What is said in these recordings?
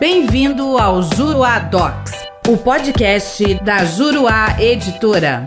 Bem-vindo ao Juruá Docs, o podcast da Juruá Editora.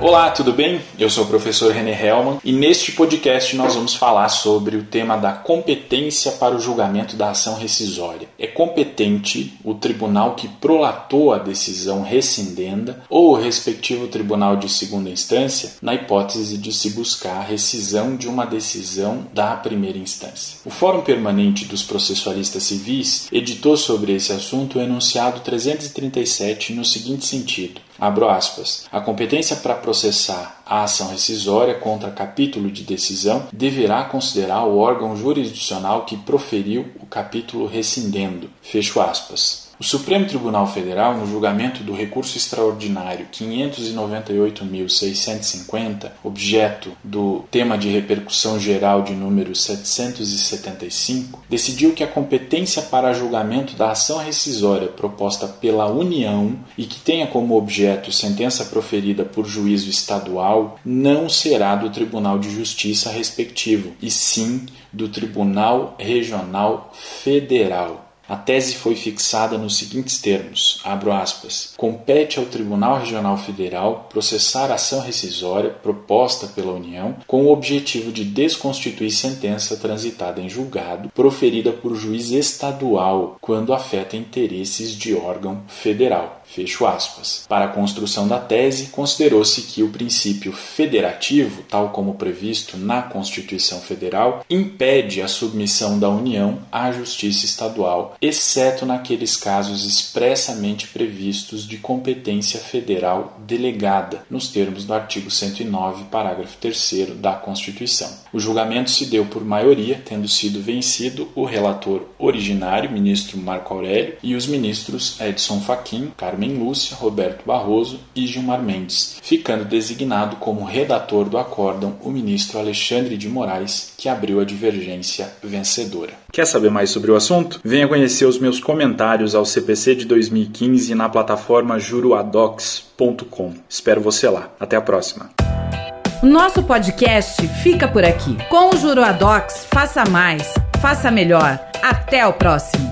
Olá, tudo bem? Eu sou o professor René Hellman e neste podcast nós vamos falar sobre o tema da competência para o julgamento da ação rescisória. É competente o tribunal que prolatou a decisão rescindenda ou o respectivo tribunal de segunda instância na hipótese de se buscar a rescisão de uma decisão da primeira instância. O Fórum Permanente dos Processualistas Civis editou sobre esse assunto o enunciado 337 no seguinte sentido: Abro aspas. A competência para processar a ação rescisória contra capítulo de decisão deverá considerar o órgão jurisdicional que proferiu o capítulo rescindendo. Fecho aspas. O Supremo Tribunal Federal, no julgamento do recurso extraordinário 598.650, objeto do tema de repercussão geral de número 775, decidiu que a competência para julgamento da ação rescisória proposta pela União e que tenha como objeto sentença proferida por juízo estadual não será do Tribunal de Justiça respectivo, e sim do Tribunal Regional Federal. A tese foi fixada nos seguintes termos: aspas. Compete ao Tribunal Regional Federal processar ação rescisória proposta pela União com o objetivo de desconstituir sentença transitada em julgado proferida por juiz estadual quando afeta interesses de órgão federal. Fecho aspas. Para a construção da tese, considerou-se que o princípio federativo, tal como previsto na Constituição Federal, impede a submissão da União à justiça estadual, exceto naqueles casos expressamente previstos de competência federal delegada, nos termos do artigo 109, parágrafo 3 da Constituição. O julgamento se deu por maioria, tendo sido vencido o relator originário, ministro Marco Aurélio, e os ministros Edson Fachin, Carmen Lúcia, Roberto Barroso e Gilmar Mendes, ficando designado como redator do acórdão o ministro Alexandre de Moraes, que abriu a divergência vencedora. Quer saber mais sobre o assunto? Venha conhecer os meus comentários ao CPC de 2015 na plataforma juruadocs.com. Espero você lá. Até a próxima. Nosso podcast fica por aqui. Com o Juruadocs, faça mais, faça melhor. Até o próximo.